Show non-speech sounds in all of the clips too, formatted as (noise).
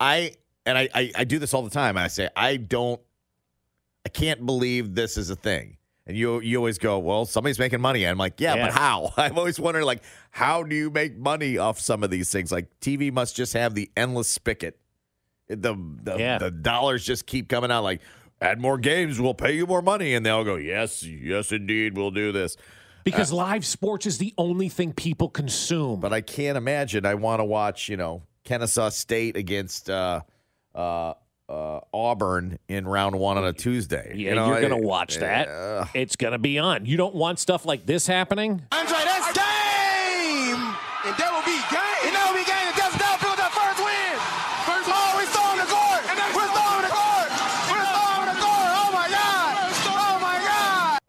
I and I, I I do this all the time. I say I don't, I can't believe this is a thing. And you you always go, well, somebody's making money. And I'm like, yeah, Yeah. but how? (laughs) I'm always wondering, like, how do you make money off some of these things? Like TV must just have the endless spigot. The the, Yeah. the dollars just keep coming out. Like, add more games, we'll pay you more money, and they'll go, yes, yes, indeed, we'll do this. Because uh, live sports is the only thing people consume. But I can't imagine I want to watch, you know, Kennesaw State against uh, uh, uh, Auburn in round one on a Tuesday. yeah, you know, you're going to watch that. Ugh. it's going to be on. You don't want stuff like this happening? Andre, that's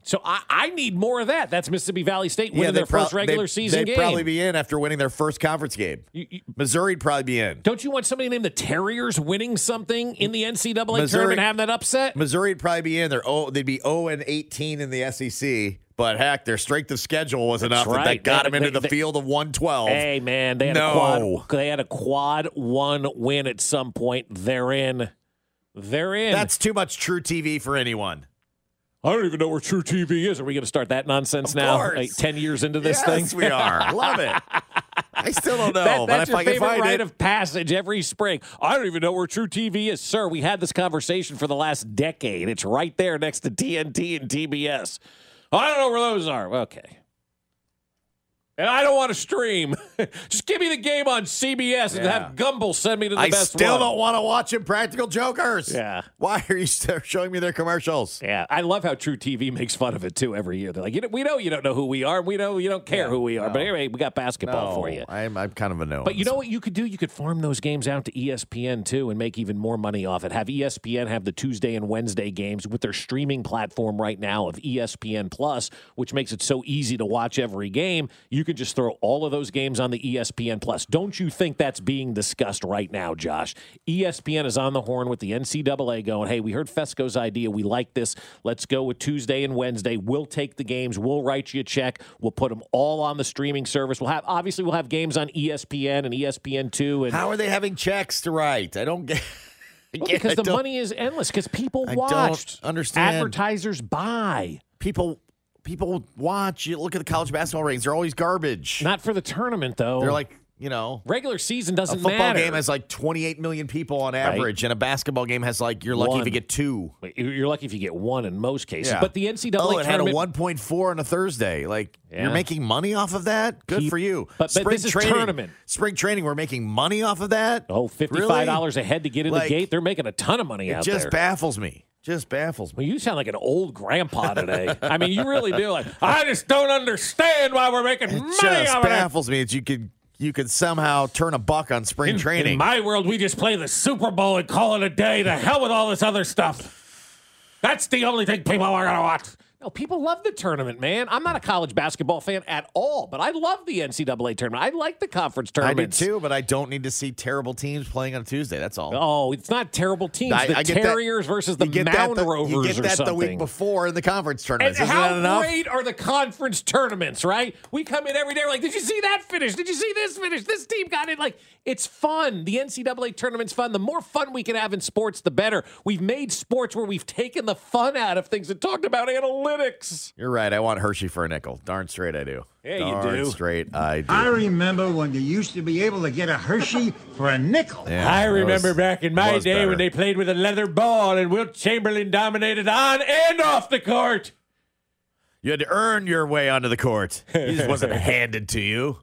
So I, I need more of that. That's Mississippi Valley State winning they'd their first regular they'd- season They'd game. probably be in after winning their first conference game. You- you- Missouri'd probably be in. don't you want somebody named the Terriers winning something in the NCAA Missouri- tournament, having that upset? Missouri'd probably be in. They're oh, they'd be 0 and 18 in the SEC. But heck, their strength of schedule was enough that right. that got They- them into they- the they- field of 112. Hey man, they had No. a quad. They had a quad one win at some point. They're in. They're in. That's too much truTV for anyone. I don't even know where truTV is. Are we going to start that nonsense Of now? Like ten years into this yes, thing, we are. Love it. I still don't (laughs) know, That- but that's your favorite rite it, of passage every spring. I don't even know where truTV is, sir. We had this conversation for the last decade. It's right there next to TNT and TBS. I don't know where those are. Okay. And I don't want to stream. (laughs) Just give me the game on CBS and have Gumbel send me to the I best I still one. don't want to watch Impractical Jokers. Yeah. Why are you still showing me their commercials? Yeah, I love how truTV makes fun of it too every year. They're like, you know, we know you don't know who we are. We know you don't care Yeah, who we are. But anyway, we got basketball No, for you. I'm, I'm kind of a no. But you know what you could do? You could farm those games out to ESPN too and make even more money off it. Have ESPN have the Tuesday and Wednesday games with their streaming platform right now of ESPN Plus, which makes it so easy to watch every game. You can just throw all of those games on the ESPN Plus. Don't you think that's being discussed right now, Josh? ESPN is on the horn with the NCAA going, hey, we heard Fesco's idea. We like this. Let's go with Tuesday and Wednesday. We'll take the games. We'll write you a check. We'll put them all on the streaming service. We'll have obviously we'll have games on ESPN and ESPN two and How are they having checks to write? I don't get. Well, (laughs) because I the money is endless. Because people watch, understand. advertisers buy, people people watch. You look at the college basketball ratings; they're always garbage. not for the tournament though. they're like you know. regular season doesn't matter. a football matter. game has like 28 million people on average, and a basketball game has like you're lucky if you get two. You're lucky if you get one in most cases. Yeah. But the NCAA Oh, it had a 1.4 on a Thursday. Like Yeah. you're making money off of that. Good Keep- for you. but- but this is tournament. Spring training, we're making money off of that. oh, $55 a head to get in Like, the gate. They're making a ton of money out of It out just there. baffles me. Just baffles me. well, you sound like an old grandpa today. I mean, you really do. Like, I just don't understand why we're making It money just off of that. baffles me that you could you could somehow turn a buck on spring In, training. in my world, we just play the Super Bowl and call it a day. The hell with all this other stuff. That's the only thing people are going to watch. No, people love the tournament, man. I'm not a college basketball fan at all, but I love the NCAA tournament. I like the conference tournament. I do too, but I don't need to see terrible teams playing on Tuesday. That's all. Oh, it's not terrible teams. I- the I get that- Terriers versus the Mound that the, Rovers You get that the week before in the conference And tournaments. Isn't how that enough? great are the conference tournaments, right? We come in every day, like, did you see that finish? Did you see this finish? This team got it. Like, it's fun. The NCAA tournament's fun. The more fun we can have in sports, the better. We've made sports where we've taken the fun out of things and talked about analytics. You're right. I want Hershey for a nickel. Darn straight I do. Yeah, you Darn do. straight I do. I remember when you used to be able to get a Hershey for a nickel. Yeah, I remember was- back in my day better. when they played with a leather ball and Wilt Chamberlain dominated on and off the court. You had to earn your way onto the court. It just wasn't (laughs) handed to you.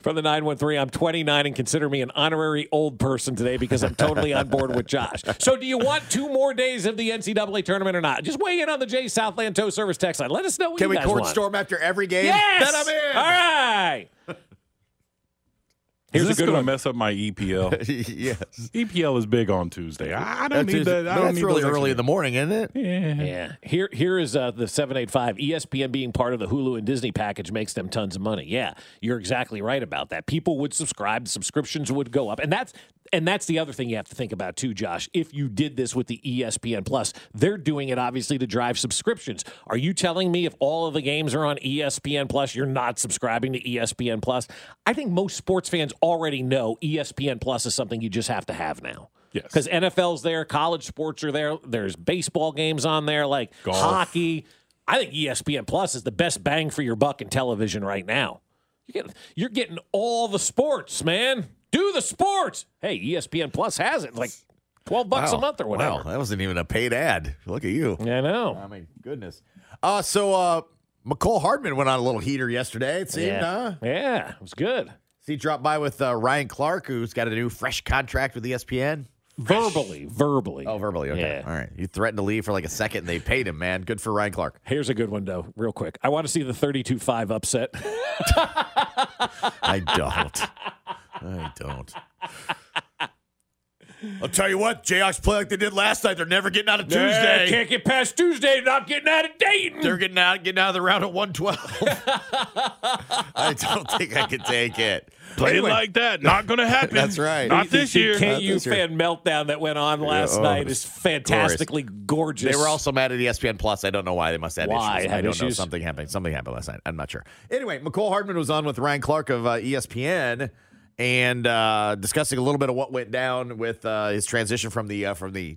From the 913, I'm 29 and consider me an honorary old person today because I'm totally on board with Josh. So, do you want two more days of the NCAA tournament or not? Just weigh in on the Jay Southland Tow Service text line. Let us know what Can you we guys court storm after every game? Yes! Then I'm in. All right. (laughs) Is Here's a this good going to one. mess up my EPL? (laughs) yes. EPL is big on Tuesday. I, I don't need that. I That's really early extra- in the morning, isn't it? Yeah. Here here is uh, the 785. ESPN being part of the Hulu and Disney package makes them tons of money. Yeah, you're exactly right about that. People would subscribe, subscriptions would go up. And that's and that's the other thing you have to think about too, Josh. If you did this with the ESPN Plus, they're doing it obviously to drive subscriptions. Are you telling me if all of the games are on ESPN Plus, you're not subscribing to ESPN Plus? I think most sports fans already know ESPN Plus is something you just have to have now. Yes. Because NFL's there, college sports are there, there's baseball games on there, like Golf. hockey. I think ESPN Plus is the best bang for your buck in television right now. You're getting, you're getting all the sports, man. Do the sports. Hey, ESPN Plus has it like 12 bucks a month or whatever. Wow, that wasn't even a paid ad. Look at you. I know. I mean, goodness. Uh, so uh, Mecole Hardman went on a little heater yesterday. It seemed, yeah. huh? yeah, it was good. He dropped by with uh, Ryan Clark, who's got a new fresh contract with ESPN. Verbally, verbally. Oh, verbally. Okay. Yeah. All right. You threatened to leave for like a second, and they paid him, man. Good for Ryan Clark. Here's a good one, though, real quick. I want to see the 32 5 upset. (laughs) I don't. I don't. I'll tell you what, Jayhawks play like they did last night. They're never getting out of Yeah, Tuesday. can't get past Tuesday, not getting out of Dayton. They're getting out, getting out of the round at 112. (laughs) I don't think I can take it. Play Anyway. it like that. Not going to happen. That's right. Not The- this the year. Not KU this year. fan meltdown that went on last oh, night it's is fantastically gorgeous. They were also mad at ESPN Plus. I don't know why they must have Why? issues. Had I don't know. Something happened. Something happened last night. I'm not sure. Anyway, Mecole Hardman was on with Ryan Clark of uh, ESPN and uh, discussing a little bit of what went down with uh, his transition from the uh, from the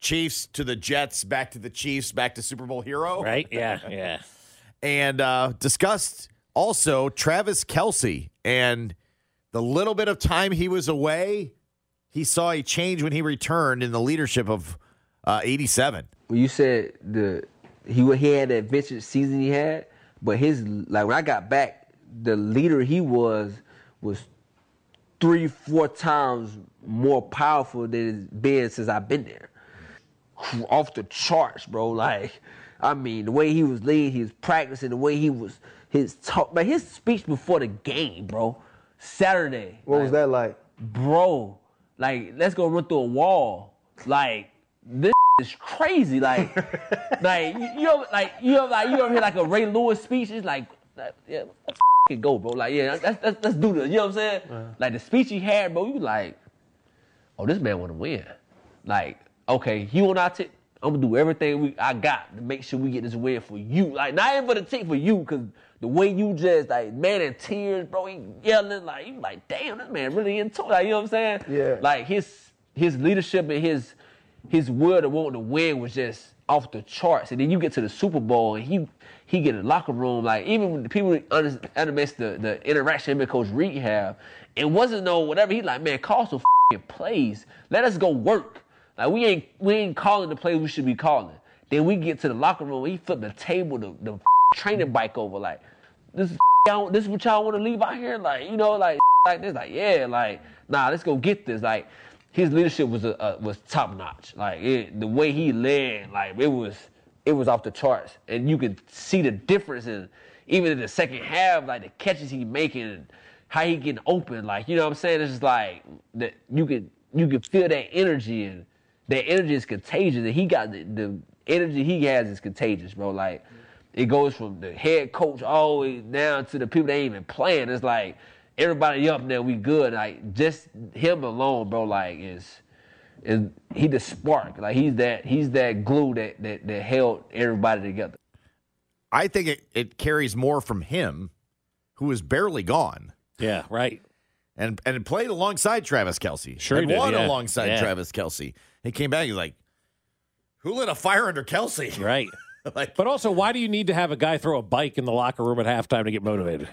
Chiefs to the Jets, back to the Chiefs, back to Super Bowl hero, right. Yeah, (laughs) yeah. and uh, discussed also Travis Kelce and the little bit of time he was away. He saw a change when he returned in the leadership of uh, 87. Well, you said the he he had that vintage season he had, but his like when I got back, the leader he was was three four times more powerful than it's been since I've been there. Off the charts, bro. Like I mean, the way he was leading, he was practicing, the way he was his talk, man. His speech before the game, bro. Saturday. What was that like? bro, like let's go run through a wall. Like this (laughs) is crazy. Like, (laughs) like you you know, like you know, like you ever hear like a Ray Lewis speech? It's like, like, yeah, let's go, bro. Like, yeah, let's, do this. You know what I'm saying? Uh-huh. Like the speech he had, bro. You like, oh, this man want to win. Like, okay, you and I take. I'm gonna do everything we I got to make sure we get this win for you. Like, not even for the team, for you, cause the way you just like man in tears, bro, he yelling like you like, damn, this man really into it. Like, you know what I'm saying? Yeah. Like his his leadership and his his will to want to win was just off the charts. And then you get to the Super Bowl and he he get in the locker room like even when the people under, the the interaction him and Coach Reid have, it wasn't no whatever. He like man, call some plays. Let us go work. Like we ain't we ain't calling the plays we should be calling. Then we get to the locker room. He flipped the table, the, the training bike over. Like this is this is what y'all want to leave out here. Like you know, like like this. Like yeah, like nah, let's go get this. Like his leadership was uh, was top notch. Like it, the way he led, like it was it was off the charts, and you could see the difference in even in the second half, like the catches he making, and how he getting open. Like you know what I'm saying? It's just like that you could you could feel that energy and that energy is contagious. And he got the, the energy he has is contagious, bro. Like it goes from the head coach all the way down to the people that ain't even playing. It's like everybody up there, we good. Like just him alone, bro. Like is is he the spark? Like he's that he's that glue that that, that held everybody together. I think it, it carries more from him, who is barely gone. Yeah, right. And and played alongside Travis Kelce. Sure he and did, won yeah. alongside Yeah. Travis Kelce. He came back, he's like, Who lit a fire under Kelce? Right. (laughs) like, But also, why do you need to have a guy throw a bike in the locker room at halftime to get motivated?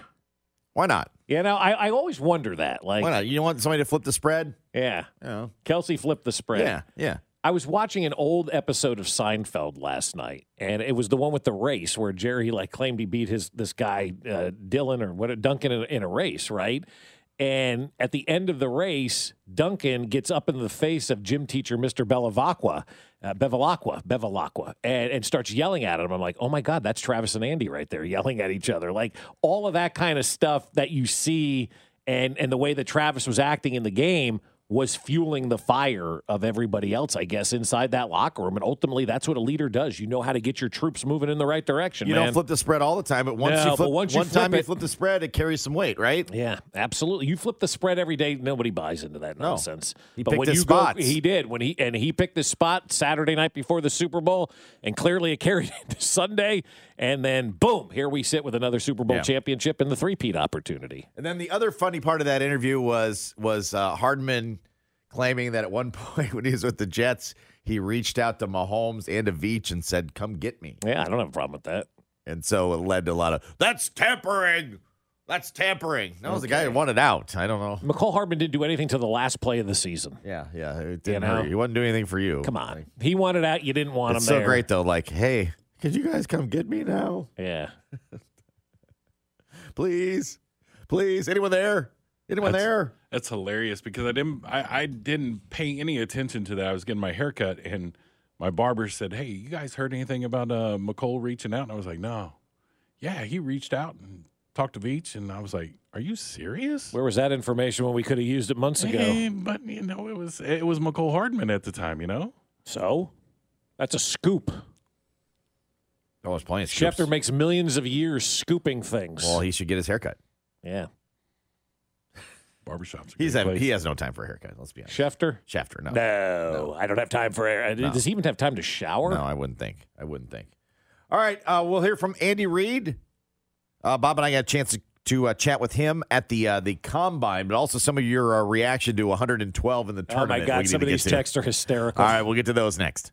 Why not? You know, I, I always wonder that. Like, Why not? You want somebody to flip the spread? yeah, You know. Kelce flipped the spread. Yeah, yeah. I was watching an old episode of Seinfeld last night, and it was the one with the race where Jerry like claimed he beat his this guy uh, Dylan or what Duncan in, a- in a race, right? And at the end of the race, Duncan gets up in the face of gym teacher Mr. Belavacqua, uh, Bevilacqua, Bevilacqua, and, and starts yelling at him. I'm like, oh my God, that's Travis and Andy right there yelling at each other. Like all of that kind of stuff that you see and and the way that Travis was acting in the game was fueling the fire of everybody else, I guess, inside that locker room. And ultimately, that's what a leader does. You know how to get your troops moving in the right direction. You man. don't flip the spread all the time, but once No, you flip once you one flip time you flip the spread, it carries some weight, right? Yeah, absolutely. You flip the spread every day. Nobody buys into that No. nonsense. He but picked when his you go, he did when he and he picked his spot Saturday night before the Super Bowl, and clearly it carried (laughs) into Sunday. And then boom, here we sit with another Super Bowl Yeah. championship and the three-peat opportunity. And then the other funny part of that interview was was uh, Hardman claiming that at one (laughs) point when he was with the Jets, he reached out to Mahomes and to Veach and said, "Come get me." Yeah, I don't have a problem with that. And so it led to a lot of that's tampering. That's tampering. That was the guy who wanted out. I don't know. Mecole Hardman didn't do anything to the last play of the season. Yeah, yeah. It didn't You know? hurt. He wasn't doing anything for you. Come on, Like, he wanted out. You didn't want it's him so there. great though. Like, hey, could you guys come get me now, Yeah, (laughs) please, please? Anyone there? Anyone That's- there? That's hilarious because I didn't I, I didn't pay any attention to that. I was getting my haircut and my barber said, Hey, you guys heard anything about uh Mecole reaching out? And I was like, No. Yeah, he reached out and talked to Veach and I was like, Are you serious? where was that information when we could have used it months ago? Eh, but you know, it was it was Mecole Hardman at the time, you know? So that's a scoop. Oh, I was playing. scoops. Schefter makes millions of years scooping things. Well, he should get his haircut. yeah, (laughs) Barbershop's a He's great place. he has no time for a haircut. Let's be honest. Schefter. Schefter, no. No, I don't have time for it. No. Does he even have time to shower? No, I wouldn't think. I wouldn't think. All right, uh, we'll hear from Andy Reid. Uh, Bob and I got a chance to, to uh, chat with him at the uh, the combine, but also some of your uh, reaction to 112 in the tournament. Oh tournament. my God! Some of these texts are hysterical. All right, we'll get to those next.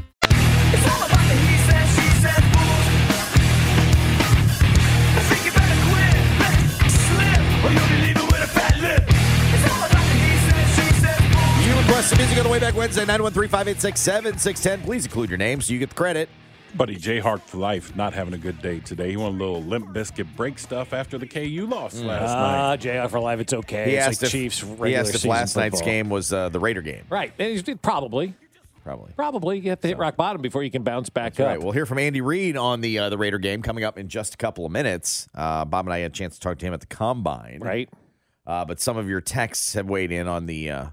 You request the music on the way back Wednesday, 913-586-7610. Please include your name so you get the credit. Buddy Jay Hark for life, not having a good day today. He won a little Limp Bizkit break stuff after the KU loss mm. last ah, night. Jay Hark for life, it's okay. He it's asked like if, Chiefs regular He asked if last football. night's game was uh, the Raider game. Right. And he's, probably. Probably. Probably. You have to hit rock bottom before you can bounce back That's up. right. We'll hear from Andy Reid on the uh, the Raider game coming up in just a couple of minutes. Uh, Bob and I had a chance to talk to him at the combine. Right. Uh, but some of your texts have weighed in on the uh,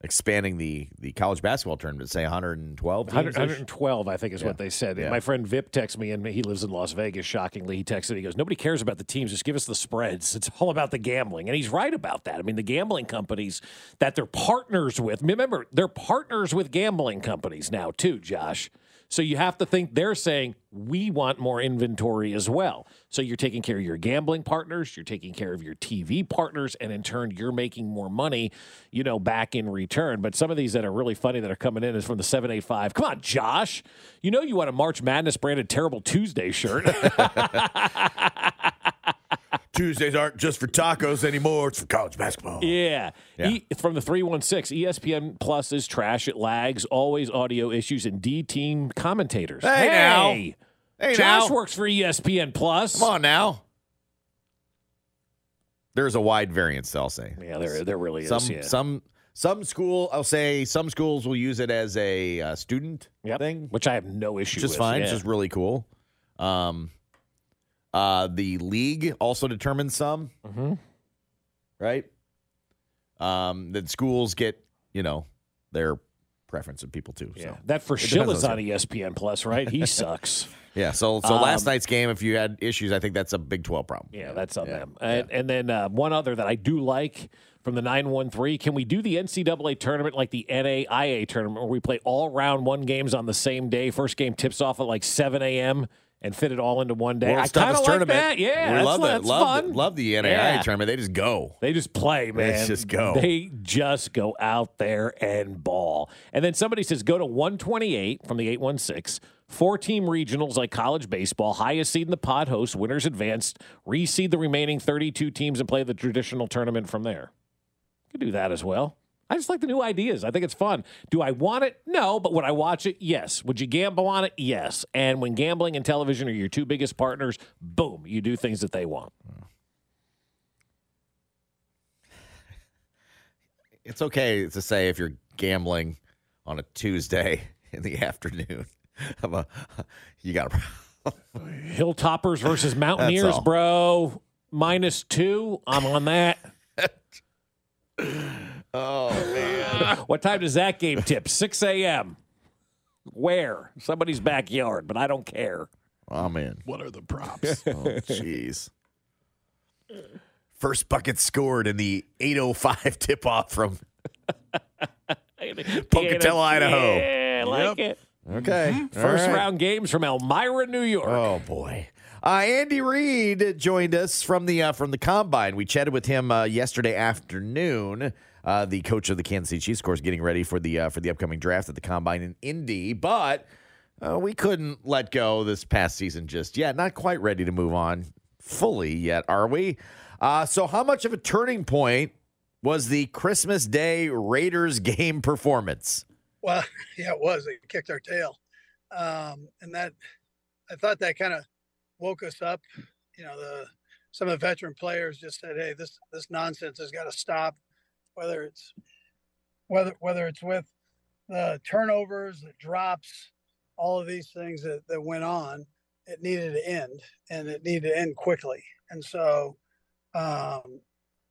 expanding the the college basketball tournament. Say 112 teams. 100 112, I think, is Yeah. what they said. Yeah. My friend Vip texted me, and he lives in Las Vegas. Shockingly, he texted. Me, he goes, "Nobody cares about the teams. Just give us the spreads. It's all about the gambling." And he's right about that. I mean, the gambling companies that they're partners with. Remember, they're partners with gambling companies now too, Josh. So you have to think they're saying we want more inventory as well. So you're taking care of your gambling partners, you're taking care of your TV partners, and in turn you're making more money, you know, back in return. But some of these that are really funny that are coming in is from the 785. Come on, Josh. You know you want a March Madness branded terrible Tuesday shirt. (laughs) (laughs) Tuesdays aren't just for tacos anymore. It's for college basketball. Yeah. Yeah. E- from the 316, ESPN Plus is trash. It lags, always audio issues, and D team commentators. Hey, now. Hey, Josh now. works for ESPN Plus. Come on now. There's a wide variance, I'll say. Yeah, there, there really is. some yeah. some some school I'll say some schools will use it as a uh, student thing, which I have no issue which is with, fine. It's yeah. just really cool. Um, uh, the league also determines some, Mm-hmm. right? Um, that schools get you know their preference of people too. Yeah. So That for depends is on ESPN Plus, right? He (laughs) sucks. Yeah. So so last Um, night's game, if you had issues, I think that's a Big Twelve problem. Yeah, that's on them. And, and then uh, one other that I do like from the 913 can we do the NCAA tournament like the NAIA tournament where we play all round one games on the same day? First game tips off at like 7 a.m. and fit it all into one day. World's I kind of like tournament. that. Yeah, we love that. Love fun. the, love the NAIA Yeah. tournament. They just go. They just play, man. They just go. They just go out there and ball. And then somebody says go to 128 from the 816. Four team regionals like college baseball. Highest seed in the pod host. Winners advanced. Reseed the remaining 32 teams and play the traditional tournament from there. You Could do that as well. I just like the new ideas. I think it's fun. Do I want it? No, but would I watch it? Yes. Would you gamble on it? Yes. And when gambling and television are your two biggest partners, boom, you do things that they want. (laughs) It's okay to say if you're gambling on a Tuesday (laughs) in the afternoon. (laughs) A, you got to. Hilltoppers versus Mountaineers, bro. Minus two. I'm on that. Oh man. what time does that game tip? 6 a.m. Where? Somebody's backyard, but I don't care. I'm in. What are the props? (laughs) Oh, jeez. First bucket scored in the 805 tip off from Pocatello, Idaho. Yeah, I like it. Okay. Mm-hmm. All First right. round games from Elmira, New York. Oh boy. Uh, Andy Reid joined us from the uh, from the combine. We chatted with him uh, yesterday afternoon. Uh, the coach of the Kansas City Chiefs, of course, getting ready for the uh, for the upcoming draft at the combine in Indy. But uh, we couldn't let go this past season just yet. Not quite ready to move on fully yet, are we? So, how much of a turning point was the Christmas Day Raiders (laughs) game performance? Well, (laughs) yeah, it was. It kicked our tail, um, and that I thought that kind of woke us up. You know, the some of the veteran players just said, "Hey, this this nonsense has got to stop." Whether it's whether whether it's with the turnovers, the drops, all of these things that that went on, it needed to end, and it needed to end quickly. And so, um,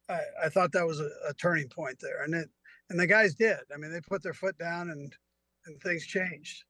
I, I thought that was a, a turning point there, and it and the guys did. I mean, they put their foot down, and and things changed.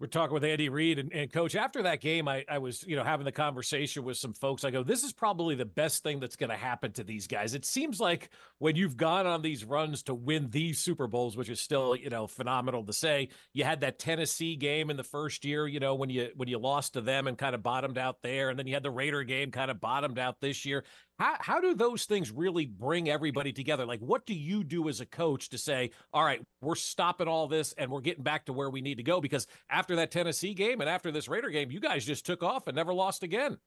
We're talking with Andy Reid and, and coach. After that game, I, I was, you know, having the conversation with some folks. I go, this is probably the best thing that's going to happen to these guys. It seems like when you've gone on these runs to win these Super Bowls, which is still, you know, phenomenal to say. You had that Tennessee game in the first year, you know, when you when you lost to them and kind of bottomed out there, and then you had the Raider game kind of bottomed out this year. How how do those things really bring everybody together? Like, what do you do as a coach to say, all right, we're stopping all this and we're getting back to where we need to go? Because after that Tennessee game and after this Raider game, you guys just took off and never lost again.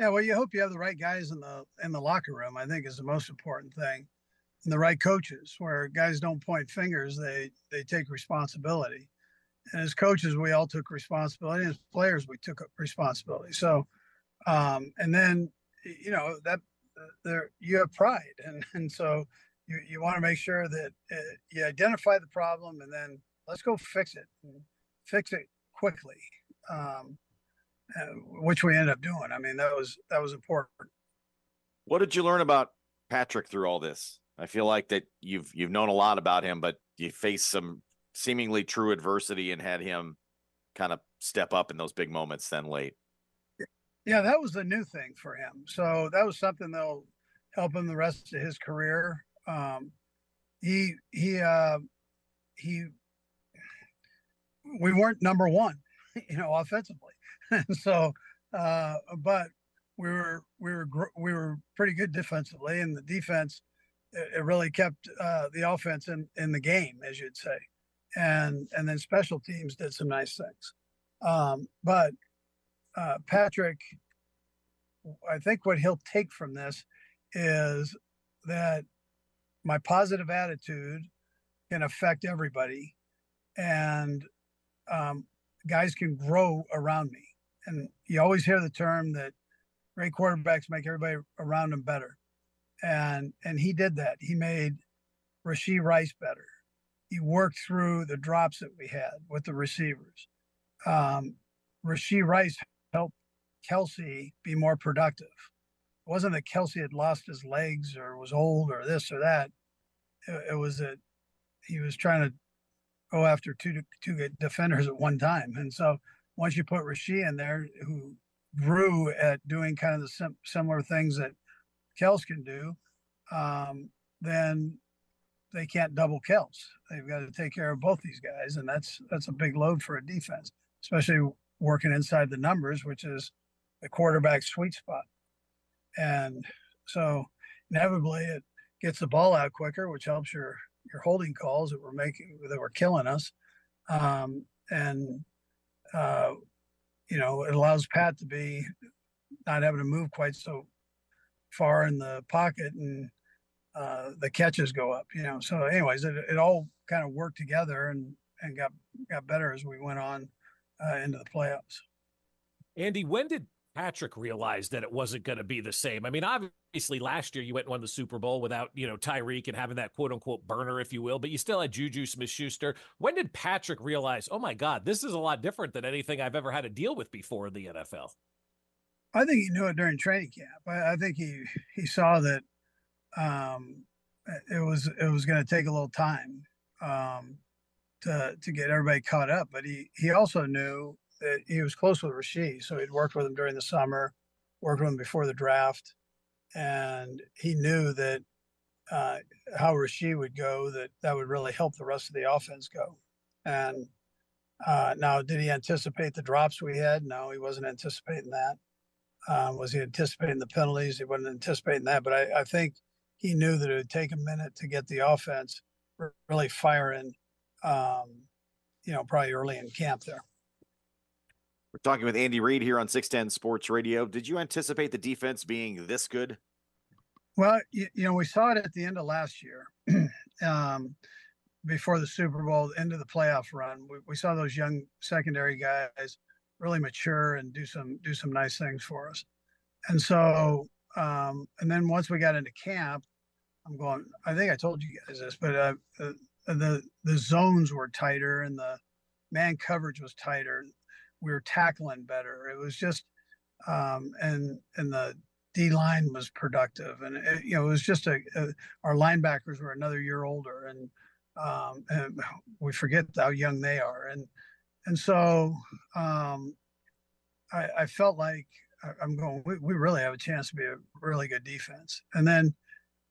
Yeah, well, you hope you have the right guys in the in the locker room. I think is the most important thing. and the right coaches, where guys don't point fingers, they they take responsibility. And as coaches, we all took responsibility. As players, we took responsibility. So, um, and then you know that there you have pride, and and so you you want to make sure that uh, you identify the problem, and then let's go fix it, fix it quickly. Um, uh, which we ended up doing. I mean, that was that was important. What did you learn about Patrick through all this? I feel like that you've you've known a lot about him, but you faced some seemingly true adversity and had him kind of step up in those big moments then late. Yeah, that was the new thing for him. So that was something that'll help him the rest of his career. Um, he he uh, he we weren't number one, (laughs) you know, offensively. (laughs) so, uh, but we were we were we were pretty good defensively, and the defense it, it really kept uh, the offense in in the game, as you'd say, and and then special teams did some nice things. Um, but uh, Patrick, I think what he'll take from this is that my positive attitude can affect everybody, and um, guys can grow around me and you always hear the term that great quarterbacks make everybody around them better. And and he did that. He made Rashee Rice better. He worked through the drops that we had with the receivers. Um, Rashee Rice Kelce be more productive. It wasn't that Kelce had lost his legs or was old or this or that. It, it was that he was trying to go after two two defenders at one time, and so once you put Rashee in there, who grew at doing kind of the sim- similar things that Kels can do, um, then they can't double Kels. They've got to take care of both these guys, and that's that's a big load for a defense, especially working inside the numbers, which is the quarterback sweet spot. And so inevitably, it gets the ball out quicker, which helps your your holding calls that were making that were killing us. Um, and uh, you know, it allows Pat to be not having to move quite so far in the pocket and uh, the catches go up, you know. So, anyways, it, it all kind of worked together and, and got got better as we went on uh, into the playoffs. Andy, when did Patrick realized that it wasn't going to be the same. I mean, obviously last year you went and won the Super Bowl without, you know, Tyreek and having that quote unquote burner, if you will, but you still had Juju Smith Schuster. When did Patrick realize, oh my God, this is a lot different than anything I've ever had to deal with before in the NFL? I think he knew it during training camp. I, I think he he saw that um, it was it was going to take a little time um, to to get everybody caught up. But he he also knew that he was close with Rashee, so he'd worked with him during the summer, worked with him before the draft, and he knew that uh, how Rashee would go, that that would really help the rest of the offense go. And uh, now, did he anticipate the drops we had? No, he wasn't anticipating that. Um, was he anticipating the penalties? He wasn't anticipating that. But I, I think he knew that it would take a minute to get the offense really firing. Um, you know, probably early in camp there. We're talking with Andy Reid here on 610 Sports Radio. Did you anticipate the defense being this good? Well, you, you know, we saw it at the end of last year, (clears throat) um, before the Super Bowl, the end of the playoff run. We, we saw those young secondary guys really mature and do some do some nice things for us. And so, um, and then once we got into camp, I'm going. I think I told you guys this, but uh, the the the zones were tighter and the man coverage was tighter we were tackling better. It was just, um, and and the D line was productive, and it, you know it was just a, a, our linebackers were another year older, and um, and we forget how young they are, and and so um, I, I felt like I'm going. We, we really have a chance to be a really good defense, and then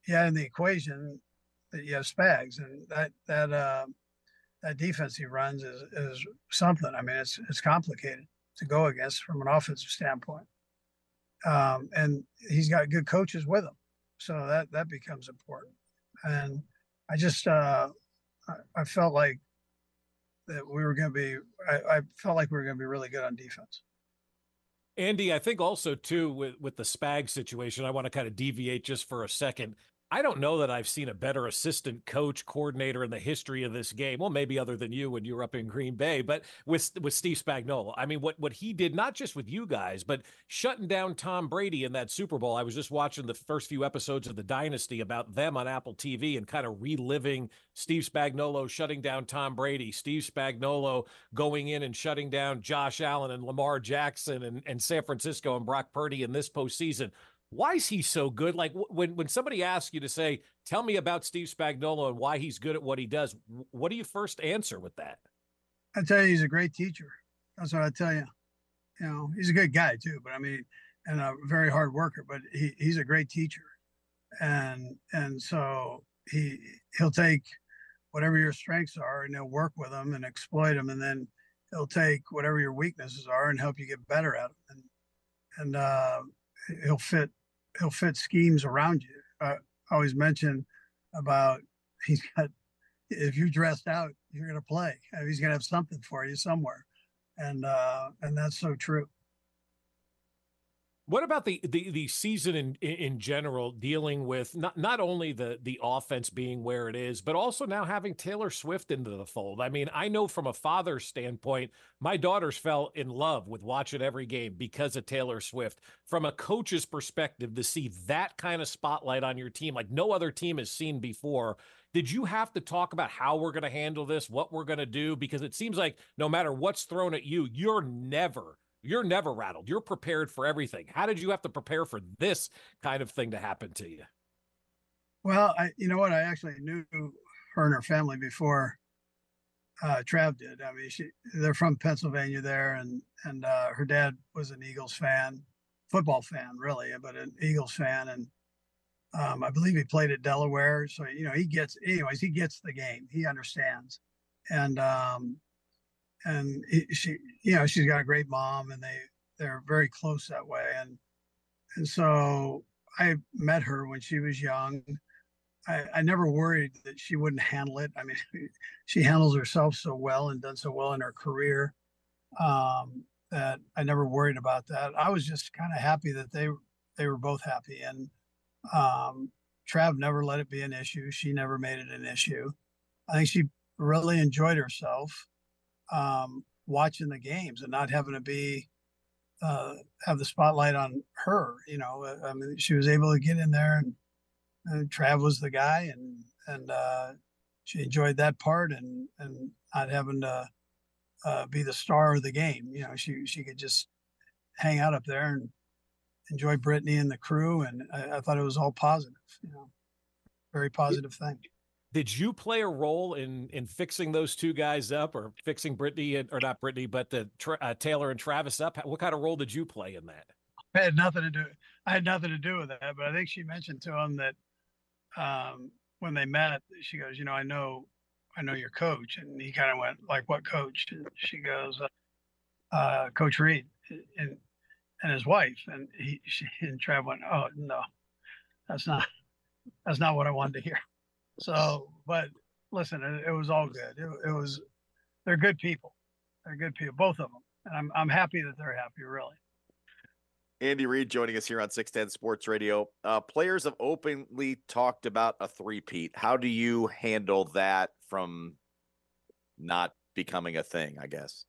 yeah, in the equation that you have Spags, and that that. Uh, that defense he runs is is something. I mean, it's it's complicated to go against from an offensive standpoint. Um, and he's got good coaches with him, so that that becomes important. And I just uh, I, I felt like that we were going to be. I, I felt like we were going to be really good on defense. Andy, I think also too with with the Spag situation, I want to kind of deviate just for a second. I don't know that I've seen a better assistant coach coordinator in the history of this game. Well, maybe other than you when you were up in Green Bay, but with with Steve Spagnuolo. I mean, what what he did not just with you guys, but shutting down Tom Brady in that Super Bowl. I was just watching the first few episodes of The Dynasty about them on Apple TV and kind of reliving Steve Spagnuolo shutting down Tom Brady, Steve Spagnuolo going in and shutting down Josh Allen and Lamar Jackson and, and San Francisco and Brock Purdy in this postseason why is he so good? Like when when somebody asks you to say, "Tell me about Steve Spagnuolo and why he's good at what he does," what do you first answer with that? I tell you, he's a great teacher. That's what I tell you. You know, he's a good guy too, but I mean, and a very hard worker. But he, he's a great teacher, and and so he he'll take whatever your strengths are and he'll work with them and exploit them, and then he'll take whatever your weaknesses are and help you get better at them. And and uh, he'll fit he'll fit schemes around you. Uh, I always mention about (laughs) he's got if you're dressed out, you're to play. He's to have something for you somewhere, and uh, and that's so true. What about the, the the season in in general, dealing with not not only the the offense being where it is, but also now having Taylor Swift into the fold? I mean, I know from a father's standpoint, my daughters fell in love with watching every game because of Taylor Swift. From a coach's perspective, to see that kind of spotlight on your team, like no other team has seen before, did you have to talk about how we're going to handle this, what we're going to do? Because it seems like no matter what's thrown at you, you're never you're never rattled. You're prepared for everything. How did you have to prepare for this kind of thing to happen to you? Well, I, you know what? I actually knew her and her family before uh, Trav did. I mean, she, they're from Pennsylvania there, and and uh, her dad was an Eagles fan, football fan, really, but an Eagles fan, and um, I believe he played at Delaware. So you know, he gets, anyways, he gets the game. He understands, and um, and she, you know, she's got a great mom, and they they're very close that way. And and so I met her when she was young. I, I never worried that she wouldn't handle it. I mean, (laughs) she handles herself so well and done so well in her career um, that I never worried about that. I was just kind of happy that they they were both happy, and um, Trav never let it be an issue. She never made it an issue. I think she really enjoyed herself um, watching the games and not having to be uh, have the spotlight on her. You know, uh, I mean, she was able to get in there, and, and Trav was the guy, and and uh, she enjoyed that part, and and not having to uh, be the star of the game. You know, she she could just hang out up there and enjoy Brittany and the crew, and I, I thought it was all positive. You know, very positive thing. Did you play a role in in fixing those two guys up, or fixing Brittany and, or not Brittany, but the uh, Taylor and Travis up? What kind of role did you play in that? I had nothing to do. I had nothing to do with that, but I think she mentioned to him that um, when they met, she goes, "You know, I know, I know your coach," and he kind of went like, "What coach?" And she goes, uh, uh, "Coach Reid and and his wife, and he she, and Trav went, "Oh no, that's not that's not what I wanted to hear." So, but listen, it, it was all good. It, it, was, they're good people. They're good people, both of them. And I'm, I'm happy that they're happy, really. Andy Reid joining us here on 610 Sports Radio. Uh, players have openly talked about a three-peat. How do you handle that from not becoming a thing, I guess?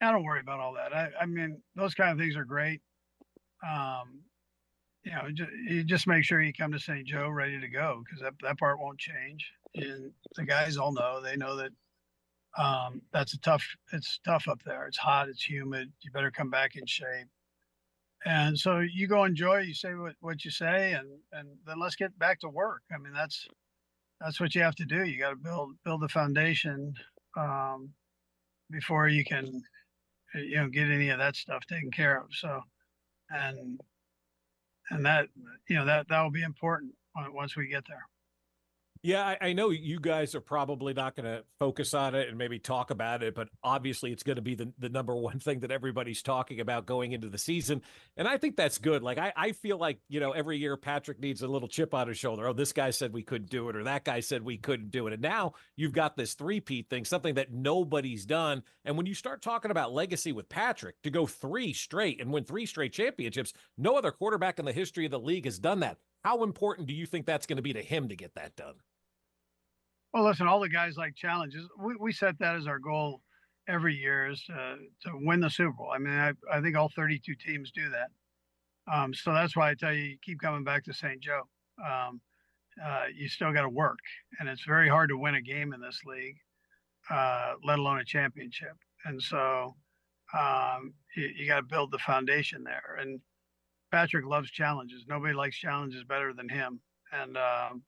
I don't worry about all that. I, I mean, those kind of things are great. Um, you know, you just make sure you come to St. Joe ready to go because that, that part won't change. And the guys all know, they know that um, that's a tough, it's tough up there. It's hot, it's humid. You better come back in shape. And so you go enjoy, you say what, what you say, and, and then let's get back to work. I mean, that's, that's what you have to do. You got to build, build the foundation um, before you can, you know, get any of that stuff taken care of. So, and and that you know that that will be important uh, once we get there. Yeah, I, I, know you guys are probably not going to focus on it and maybe talk about it, but obviously it's going to be the, the number (laughs) one thing that everybody's talking about going into the season. And I think that's good. Like, I, I feel like, you know, every year Patrick needs a little chip on his shoulder. Oh, this guy said we couldn't do it, or that guy said we couldn't do it. And now you've got this three-peat thing, something that nobody's done. And when you start talking about legacy with Patrick to go three straight and win three straight championships, no other quarterback in the history of the league has done that How important do you think that's going to be to him to get that done? Well, listen, all the guys like challenges. We, we set that as our goal every year is uh, to win the Super Bowl. I mean, I, I think all 32 teams do that. Um, so that's why I tell you, you keep coming back to St. Joe. Um, uh, you still got to work, and it's very hard to win a game in this league, uh, let alone a championship. And so um, you, you got to build the foundation there. And Patrick loves challenges. Nobody likes challenges better than him. And um,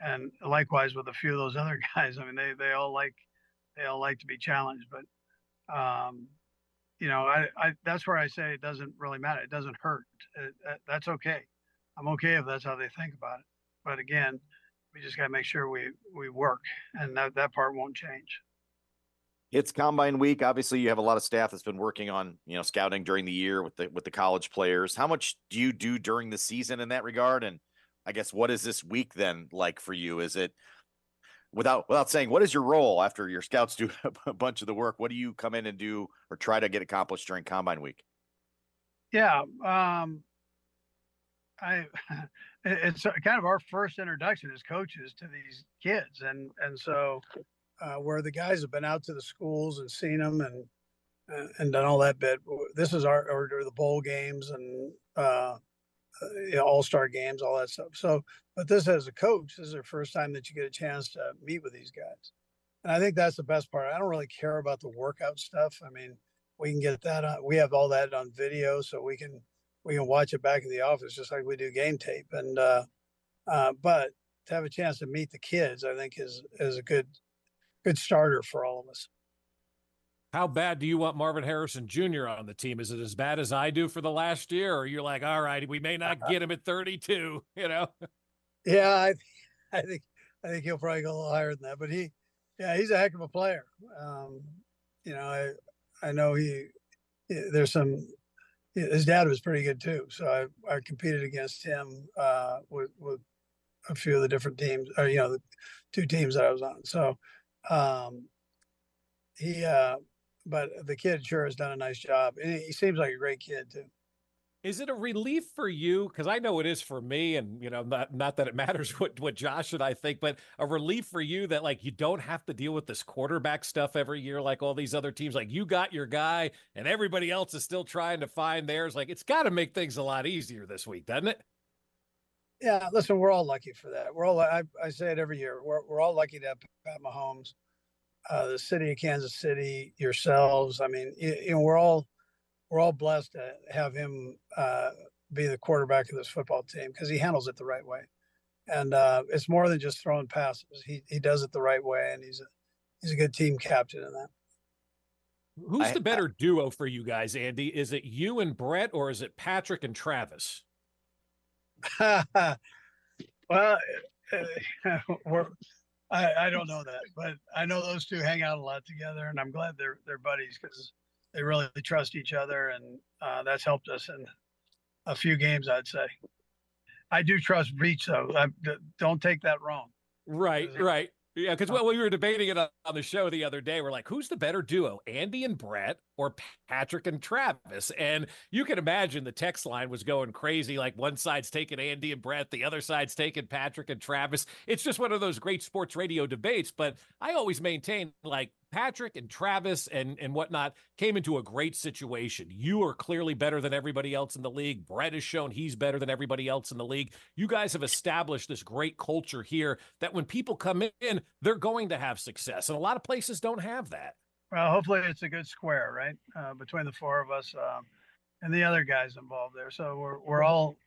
and likewise with a few of those other (laughs) guys. I mean, they they all like they all like to be challenged, but um, you know, I, I that's where I say it doesn't really matter. It doesn't hurt. It, that, that's okay. I'm okay if that's how they think about it. But again, we just got to make sure we we work, and that that part won't change. It's combine week. Obviously, you have a lot of staff that's been working on, you know, scouting during the year with the with the college players. How much do you do during the season in that regard? And I guess what is this week then like for you? Is it without without saying what is your role after your scouts do (laughs) a bunch of the work? What do you come in and do or try to get accomplished during combine week? Yeah, um, I (laughs) it's kind of our first introduction as coaches to these kids, and and so uh, where the guys have been out to the schools and seen them and uh, and done all that bit. This is our or, or the bowl games and uh, know, all star games, all that stuff. So, but this as a coach, this is the first time that you get a chance to meet with these guys, and I think that's the best part. I don't really care about the workout stuff. I mean, we can get that on. We have all that on video, so we can we can watch it back in the office just like we do game tape. And uh, uh, but to have a chance to meet the kids, I think is is a good good starter for all of us. How bad do you want Marvin Harrison Jr. on the team? Is it as bad as I do for the last year, or you're like, all right, we may (laughs) not get him at 32, (laughs) you know? Yeah, I, I think I think he'll probably go a little higher than that, but he, yeah, he's a heck of a player. Um, you know, I I know he there's some his dad was pretty good too, so I I competed against him uh, with with a few of the different teams, or you know, the two teams that I was on. So um, he uh, but the kid sure has done a nice job. And he seems like a great kid too. Is it a relief for you? Because I know it is for me, and you know, not not that it matters (laughs) what what Josh and I think, but a relief for you that like you don't have to deal with this quarterback stuff every year like all these other teams. Like you got your guy, and everybody else is still trying to find theirs. Like it's got to make things a lot easier this week, doesn't it? Yeah, listen, we're all lucky for that. We're all I, I say it every year. We're we're all lucky to have Pat Mahomes uh, the city of Kansas City, yourselves. I mean, you, you, know, we're all we're all blessed to have him uh, be the quarterback of this football team because he handles it the right way, and uh, it's more than just throwing passes. He he does it the right way, and he's a he's a good team captain in that. Who's the better duo for you guys, Andy? Is it you and Brett, or is it Patrick and Travis? (laughs) well, uh, (laughs) we're I, I don't know that, (laughs) but I know those two hang out a lot together, and I'm glad they're they're buddies because they really trust each other, and uh, that's helped us in a few games. I'd say. I do trust Veach though. I, don't take that wrong. Right, right. Yeah, because well, we were debating it on the show the other day. We're like, who's the better duo, Andy and Brett or Patrick and Travis? And you can imagine the text line was going crazy. Like one side's taking Andy and Brett, the other side's taking Patrick and Travis. It's just one of those great sports radio debates. But I always maintain like Patrick and Travis and and whatnot came into a great situation. You are clearly better than everybody else in the league. Brett has shown he's better than everybody else in the league. You guys have established this great culture here that when people come in, they're going to have success, and a lot of places don't have that. Well, hopefully it's a good square, right, uh, between the four of us um, and the other guys involved there. So we're we're all,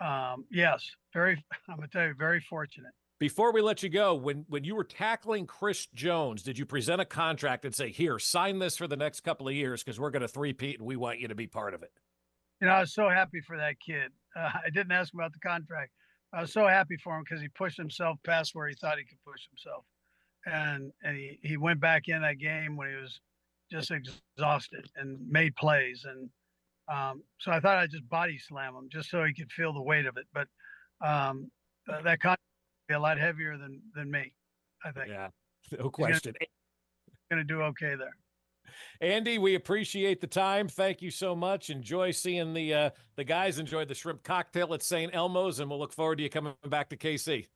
um, yes, very. (laughs) I'm gonna tell you, very fortunate. Before we let you go, when when you were tackling Chris Jones, did you present a contract and say, "Here, sign this for the next couple of years because we're going to three-peat and we want you to be part of it"? You know, I was so happy for that kid. Uh, (laughs) I didn't ask him about the contract. I was so happy for him because he pushed himself past where he thought he could push himself, and and he, he went back in that game when he was just exhausted and made plays, and um, so I thought I'd just body slam him just so he could feel the weight of it. But um, uh, that contract be a lot heavier than than me. I think. Yeah, (laughs) no question. Going to do okay there. Andy, we appreciate the time. Thank you so much. Enjoy seeing the uh, the guys enjoy the shrimp cocktail at St. Elmo's, and we'll look forward to you coming back to KC.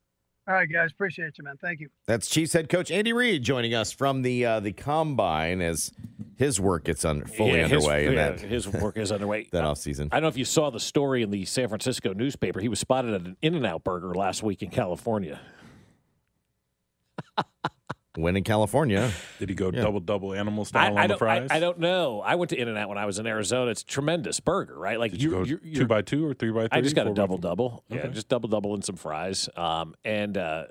All right, guys. Appreciate you, man. Thank you. That's Chiefs head coach Andy Reid joining us from the uh, the combine as his work gets un- fully Yeah, his- underway in yeah, that his work is underway. (laughs) that off season. I don't know if you saw the story in the San Francisco newspaper. He was spotted at an In and Out burger last week in California. (laughs) When in California, Did he go Yeah. double double animal I, style I on the don't, I, fries? I don't know. I went to In and Out when I was in Arizona. It's a tremendous burger, right? Like Did you go you're, two by two or three by three? I just got a double by double four? double. Yeah, just double double and some fries. Um, and uh,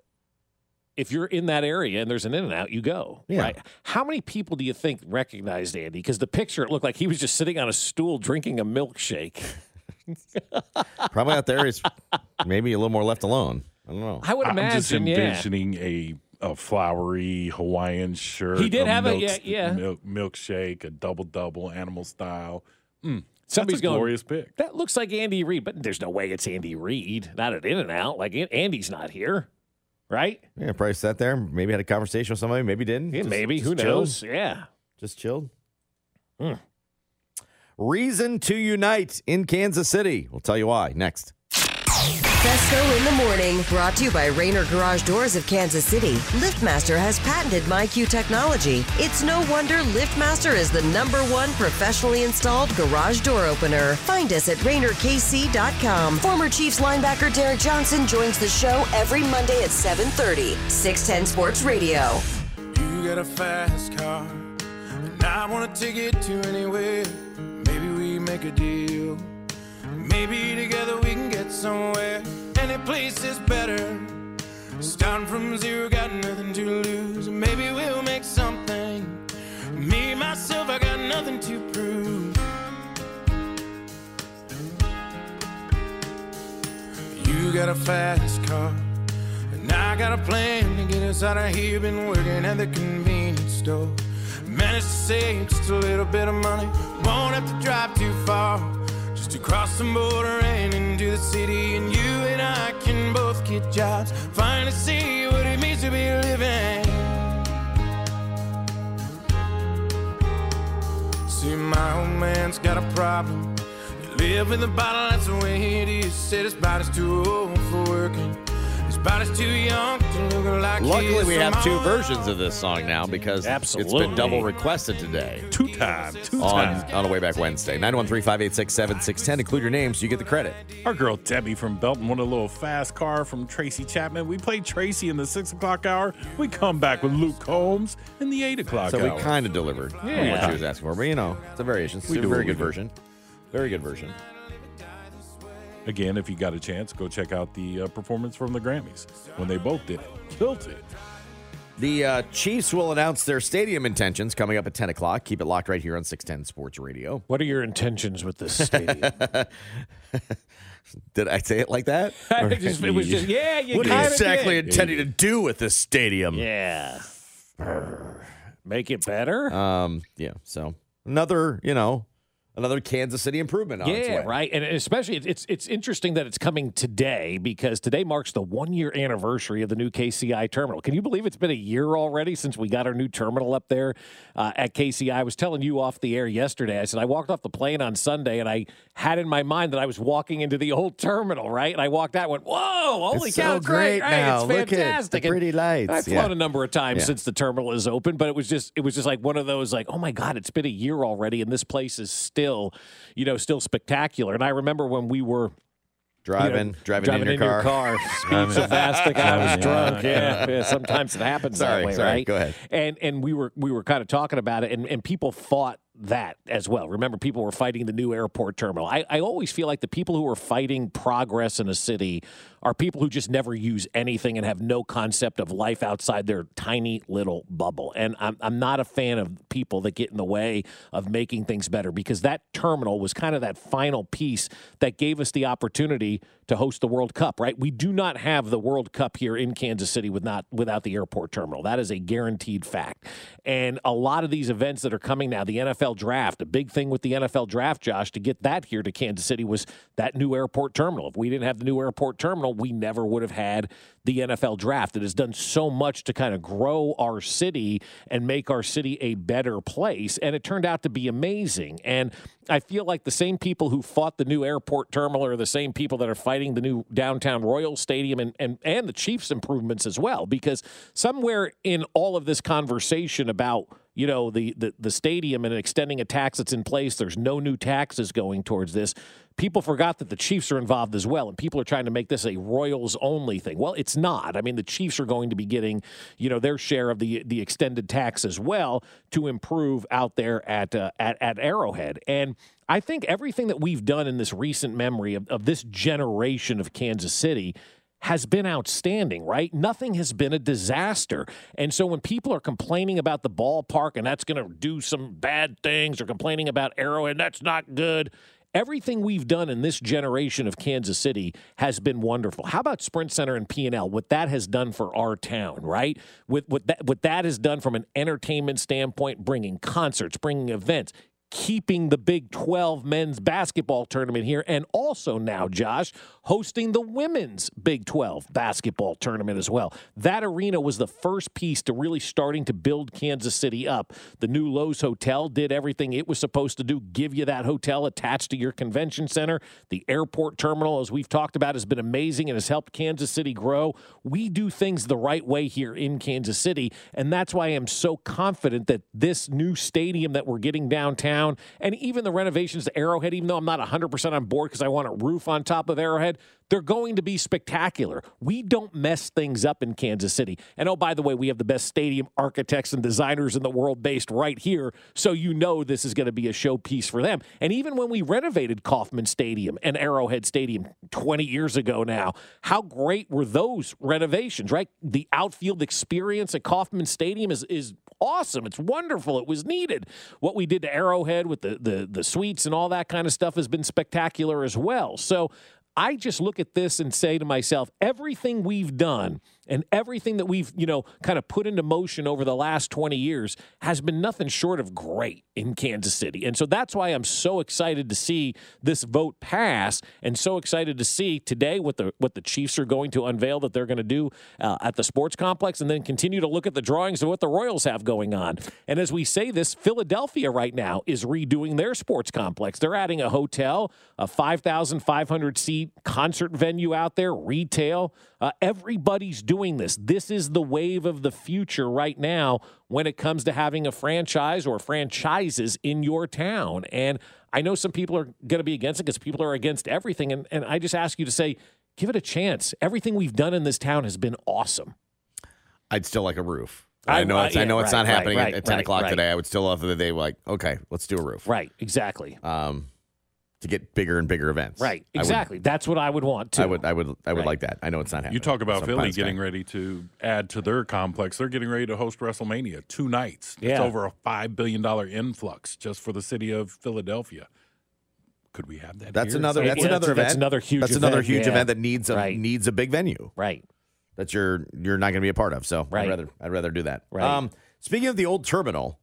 if you're in that area and there's an In and Out, you go. Yeah. Right? How many people do you think recognized Andy? Because the picture it looked like he was just sitting on a stool drinking a milkshake. (laughs) probably out there is maybe a little more left alone. I don't know. I would I'm just imagine, yeah. envisioning a a flowery Hawaiian shirt. He did have a- yeah, yeah. milk, milkshake, a double double animal style. Mm, Somebody's that's a going. glorious pick. That looks like Andy Reid, but there's no way it's Andy Reid. Not at In and Out. Like Andy's not here, right? Yeah, probably sat there, maybe had a conversation with somebody, maybe didn't. Yeah, Just- maybe. just Who chilled. knows? Yeah. Just chilled. Hmm. Reason to unite in Kansas City. We'll tell you why next. Fescoe in the morning, brought to you by Rainer Garage Doors of Kansas City. LiftMaster has patented MyQ technology. It's no wonder LiftMaster is the number one professionally installed garage door opener. Find us at RainerKC.com. Former Chiefs linebacker Derrick Johnson joins the show every Monday at 7:30. 610 Sports Radio. You got a fast car, and I wanna take it to anywhere. Maybe we make a deal. Maybe together we get somewhere. Any place is better. Starting from zero, got nothing to lose. Maybe we'll make something. Me, myself, I got nothing to prove. You got a fast car. And I got a plan to get us out of here. Been working at the convenience store. Managed to save just a little bit of money. Won't have to drive too far. To cross the border and into the city. And you and I can both get jobs. Finally see what it means to be living. See, my old man's got a problem. He live in the bottle, that's the way it is. Said his body's too old for working. Like Luckily, we have two versions of this song now because it's been double requested today Two time, two on, time. on a way back Wednesday. 913 586 7610. Include your name so you get the credit. Our girl Debbie from Belton won a little fast car from Tracy Chapman. We played Tracy in the six o'clock hour. We come back with Luke Combs in the eight o'clock So hour. we kind of delivered on what she was asking for. But, you know, it's a variation. It's We do a do very good do. version. Very good version. Again, if you got a chance, go check out the uh, performance from the Grammys when they both did it. (laughs) Killed it. The uh, Chiefs will announce their stadium intentions coming up at 10 o'clock. Keep it locked right here on 610 Sports Radio. What are your intentions with this stadium? (laughs) Did I say it like that? (laughs) It just- it was just- yeah, you What are you exactly did. intending to do with this stadium? yeah. Make it better? Um, yeah. So another, you know, another Kansas City improvement on its Yeah, way. right. And especially, it's- it's it's interesting that it's coming today because today marks the one year anniversary of the new KCI terminal. Can you believe it's been a year already since we got our new terminal up there uh, at KCI? I was telling you off the air yesterday. I said I walked off the plane on Sunday and I had in my mind that I was walking into the old terminal, right? And I walked out and went, "Whoa, holy It's cow, so great! great right? now. It's Look at the fantastic!" And pretty lights. I've Yeah. flown a number of times Yeah. since the terminal is open, but it was just it was just like one of those like, oh my god, it's been a year already, and this place is still, you know, still spectacular. And I remember when we were Driving, you know, driving, in your car. speed so fast, like I was drunk. Yeah, yeah, sometimes it happens Sorry, that way, sorry. right? Go ahead. And and we were we were kind of talking about it, and and people fought that as well. Remember, people were fighting the new airport terminal. I, I always feel like the people who are fighting progress in a city are people who just never use anything and have no concept of life outside their tiny little bubble. And I'm, I'm not a fan of people that get in the way of making things better because that terminal was kind of that final piece that gave us the opportunity to host the World Cup, right? We do not have the World Cup here in Kansas City with not, without the airport terminal. That is a guaranteed fact. And a lot of these events that are coming now, the NFL NFL draft. A big thing with the NFL draft, Josh, to get that here to Kansas City was that new airport terminal. If we didn't have the new airport terminal, we never would have had the NFL draft. It has done so much to kind of grow our city and make our city a better place. And it turned out to be amazing. And I feel like the same people who fought the new airport terminal are the same people that are fighting the new downtown Royal Stadium and, and, and the Chiefs improvements as well. Because somewhere in all of this conversation about you know the, the the stadium and extending a tax that's in place. There's no new taxes going towards this. People forgot that the chiefs are involved as well and people are trying to make this a royals only thing. Well it's not. I mean the chiefs are going to be getting you know their share of the the extended tax as well to improve out there at uh, at, at arrowhead. And i think everything that we've done in this recent memory of, of this generation of kansas city has been outstanding, right? Nothing has been a disaster. And so when people are complaining about the ballpark and that's going to do some bad things or complaining about Arrowhead, that's not good. Everything we've done in this generation of Kansas City has been wonderful. How about Sprint Center and P&L? What that has done for our town, right? With what that what that has done from an entertainment standpoint, bringing concerts, bringing events, keeping the Big 12 men's basketball tournament here, and also now, Josh, hosting the women's Big 12 basketball tournament as well. That arena was the first piece to really starting to build Kansas City up. The new Loews Hotel did everything it was supposed to do, give you that hotel attached to your convention center. The airport terminal, as we've talked about, has been amazing and has helped Kansas City grow. We do things the right way here in Kansas City, and that's why I'm so confident that this new stadium that we're getting downtown and even the renovations to Arrowhead, even though I'm not 100% on board because I want a roof on top of Arrowhead, they're going to be spectacular. We don't mess things up in Kansas City. And oh, by the way, we have the best stadium architects and designers in the world based right here. So you know this is going to be a showpiece for them. And even when we renovated Kauffman Stadium and Arrowhead Stadium 20 years ago now, how great were those renovations, right? The outfield experience at Kauffman Stadium is, is awesome. It's wonderful. It was needed. What we did to Arrowhead with the, the, the suites and all that kind of stuff has been spectacular as well. So I just look at this and say to myself, everything we've done and everything that we've, you know, kind of put into motion over the last 20 years has been nothing short of great in Kansas City. And so that's why I'm so excited to see this vote pass and so excited to see today what the what the Chiefs are going to unveil that they're going to do uh, at the sports complex and then continue to look at the drawings of what the Royals have going on. And as we say this, Philadelphia right now is redoing their sports complex. They're adding a hotel, a 5,500 seat concert venue out there, retail. Uh, everybody's doing this. This is the wave of the future right now when it comes to having a franchise or franchises in your town. And I know some people are going to be against it because people are against everything. And, and I just ask you to say, give it a chance. Everything we've done in this town has been awesome. I'd still like a roof. I, know it's, I know it's right, not happening right, at, at 10 right, o'clock today. I would still love that they like, okay, let's do a roof. Right, exactly. Um, to get bigger and bigger events. Right, I would- exactly. That's what I would want too. I would, I would, I would Right. like that. I know it's not happening. You talk about Philly Pine Sky. getting ready to add to their complex. They're getting ready to host WrestleMania two nights. It's Yeah. over a five billion dollar influx just for the city of Philadelphia. Could we have that? That's here? another. That's yeah, another that's- event. that's another huge That's another event, huge yeah. event that needs a Right. needs a big venue. Right. That you're you're not going to be a part of. So Right. I'd rather I'd rather do that. Right. Um, speaking of the old terminal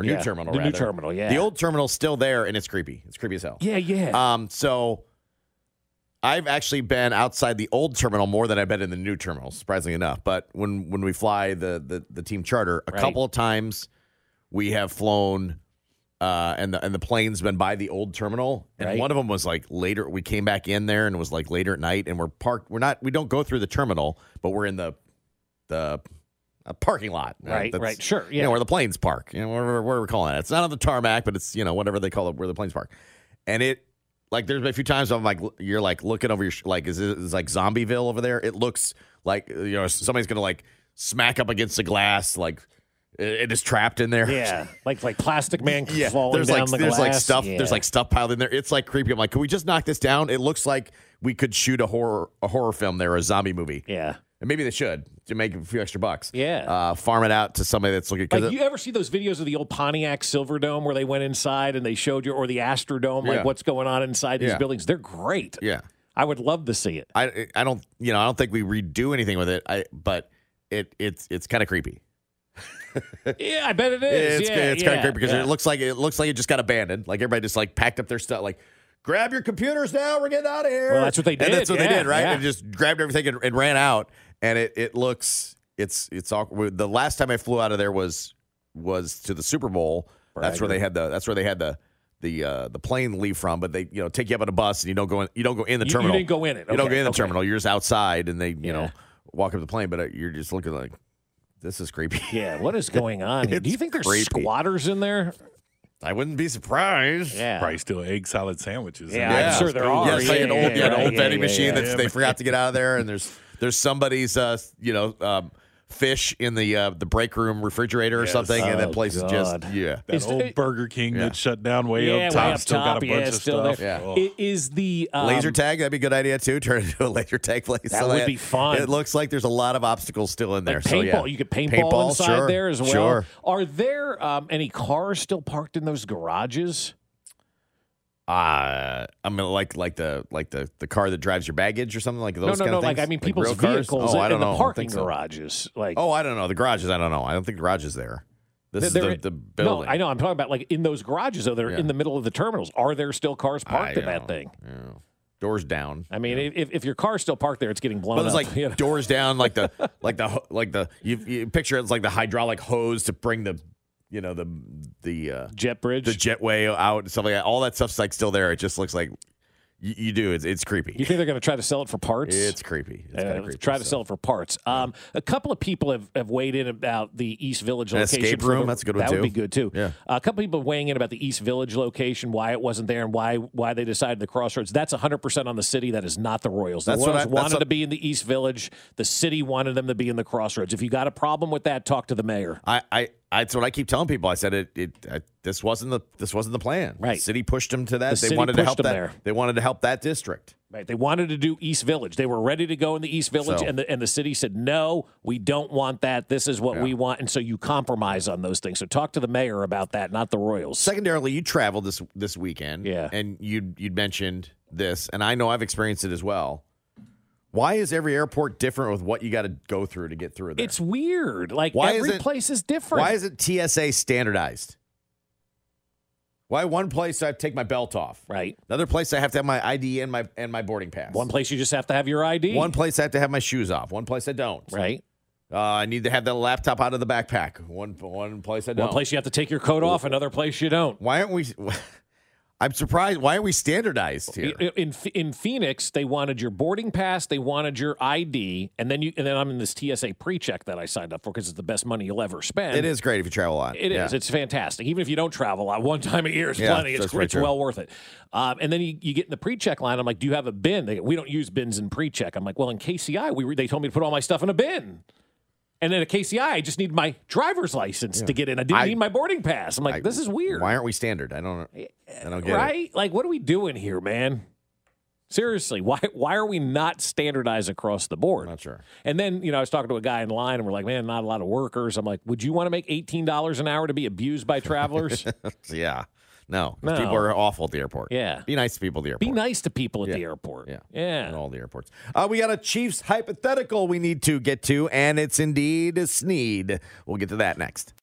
or new Yeah, terminal, the new terminal, yeah. the old terminal's still there and it's creepy. It's creepy as hell. Yeah, yeah. Um, so I've actually been outside the old terminal more than I've been in the new terminal, surprisingly enough. But when when we fly the the, the team charter, a Right. couple of times we have flown uh, and the and the plane's been by the old terminal, and Right. one of them was like later. We came back in there and it was like later at night, and we're parked. We're not. We don't go through the terminal, but we're in the the uh, parking lot. Uh, Right, that's- right, sure, You yeah. know where the planes park. You know where, where we're calling it. It's not on the tarmac, but it's you know whatever they call it where the planes park. And it like there's been a few times I'm like you're like looking over your sh- like is it is like Zombieville over there? It looks like you know somebody's gonna like smack up against the glass like it, is trapped in there. Yeah, (laughs) like like Plastic Man Yeah, falling there's down like the there's like stuff Yeah. there's like stuff piled in there. It's like creepy. I'm like, can we just knock this down? It looks like we could shoot a horror a horror film there, a zombie movie. Yeah, and maybe they should to make a few extra bucks. Yeah. uh, farm it out to somebody that's looking. Like it- you ever see those videos of the old Pontiac Silverdome where they went inside and they showed you, or the Astrodome, Yeah. like what's going on inside these Yeah. buildings? They're great. yeah, I would love to see it. I I don't you know I don't think we redo anything with it. I but it it's it's kind of creepy. (laughs) yeah, I bet it is. It's, yeah, it's kind of creepy because yeah. it looks like it looks like it just got abandoned. Like everybody just like packed up their stuff. Like, grab your computers now. We're getting out of here. Well, that's what they And did, that's what they did, right? yeah. And just grabbed everything and, and ran out. And it it looks it's it's awkward. The last time I flew out of there was was to the Super Bowl. That's where they had the that's where they had the the uh, the plane leave from, but they you know take you up on a bus and you don't go in you don't go in the You- you terminal. didn't go in it. you don't go in the okay. terminal. You're just outside, and they you know walk up the plane, but uh, you're just looking like this is creepy. Yeah, what is going on? (laughs) Do you think there's creepy. squatters in there? I wouldn't be surprised. Yeah. Probably still egg salad sandwiches. in Yeah. I'm sure there are. Yeah, it's like Yeah, an old, yeah, yeah, an old vending yeah, machine that they forgot to get out of there, and there's there's somebody's uh, you know um, fish in the uh, the break room refrigerator or Yes. something, and Oh, that place is just God. yeah. That Is old the- Burger King Yeah. that shut down way yeah, up top way up still top. got a bunch it's of still stuff. there. Oh. I- Is the um, laser tag that'd be a good idea too. (laughs) Turn it into a laser tag place. That So would be fun. It looks like there's a lot of obstacles still in there. Like so paintball, yeah. you could paintball, inside sure, there as well. Sure. Are there um, any cars still parked in those garages? Uh, I mean, like like the like the the car that drives your baggage or something like those. no, no, no. of Like? I mean, Like people's vehicles Oh, I in the know. Don't parking so. garages. Like, Oh, I don't know. The garages, I don't know. I don't think the garage is there. This is they're- the, the building. No, I know. I'm talking about like in those garages though. They're Yeah. in the middle of the terminals. Are there still cars parked I in that don't- thing? yeah. Doors down. I mean, if, if your car's still parked there, it's getting blown But there's up. like (laughs) you know? doors down, like the like the like the you, you picture it's like the hydraulic hose to bring the you know the the uh, jet bridge. the jetway out and stuff like that. All that stuff's like still there. It just looks like you, you do. It's it's creepy. You think they're going to try to sell it for parts? It's creepy. It's Uh, creepy, try to so. sell it for parts. Um, a couple of people have, have weighed in about the East Village An location. escape room? the- That's a good one, That would be good too. Yeah. a couple of people weighing in about the East Village location, why it wasn't there, and why why they decided the Crossroads. That's 100 percent on the city. That is not the Royals. The That's what Royals I- wanted what- to be in the East Village. The city wanted them to be in the Crossroads. If you got a problem with that, talk to the mayor. I, I that's what I keep telling people. I said it. It I, this wasn't the this wasn't the plan. Right. The city pushed them to that. The they wanted to help that. there. They wanted to help that district. Right. They wanted to do East Village. They were ready to go in the East Village, So- and the and the city said, "No, we don't want that. This is what we want." And so you compromise on those things. So talk to the mayor about that, not the Royals. Secondarily, you traveled this this weekend. Yeah. And you you'd mentioned this, and I know I've experienced it as well. Why is every airport different with what you got to go through to get through there? It's weird. Like Why every is it- place is different. Why is it TSA standardized? Why one place I have to take my belt off? right? Another place I have to have my ID and my and my boarding pass. One place you just have to have your ID. One place I have to have my shoes off. One place I don't. right? Uh, I need to have the laptop out of the backpack. One one place I don't. One place you have to take your coat off. Another place you don't. Why aren't we? (laughs) I'm surprised. Why aren't we standardized here? In in Phoenix, they wanted your boarding pass, they wanted your ID, and then you and then I'm in this TSA pre-check that I signed up for because it's the best money you'll ever spend. It is great if you travel a lot. It is. Yeah. It's fantastic. Even if you don't travel a lot, one time a year is Yeah, plenty. It's, it's well worth it. Um, and then you, you get in the pre-check line. I'm like, "Do you have a bin?" They "We don't use bins in pre-check." I'm like, "Well, in KCI, we were, they told me to put all my stuff in a bin." And then at KCI, I just need my driver's license to get in. I didn't I- need my boarding pass. I'm like, I- this is weird, Why aren't we standard? I don't. I don't get it. right? Like, what are we doing here, man? Seriously, why why are we not standardized across the board? Not sure. And then, you know, I was talking to a guy in line and we're like, man, not a lot of workers. I'm like, would you want to make $18 an hour to be abused by travelers? (laughs) yeah. No. No. People are awful at the airport. Yeah. Be nice to people at the airport. be nice to people at Yeah. the airport. Yeah. Yeah. At all the airports. Uh, we got a Chiefs hypothetical we need to get to, and it's indeed a Sneed. We'll get to that next.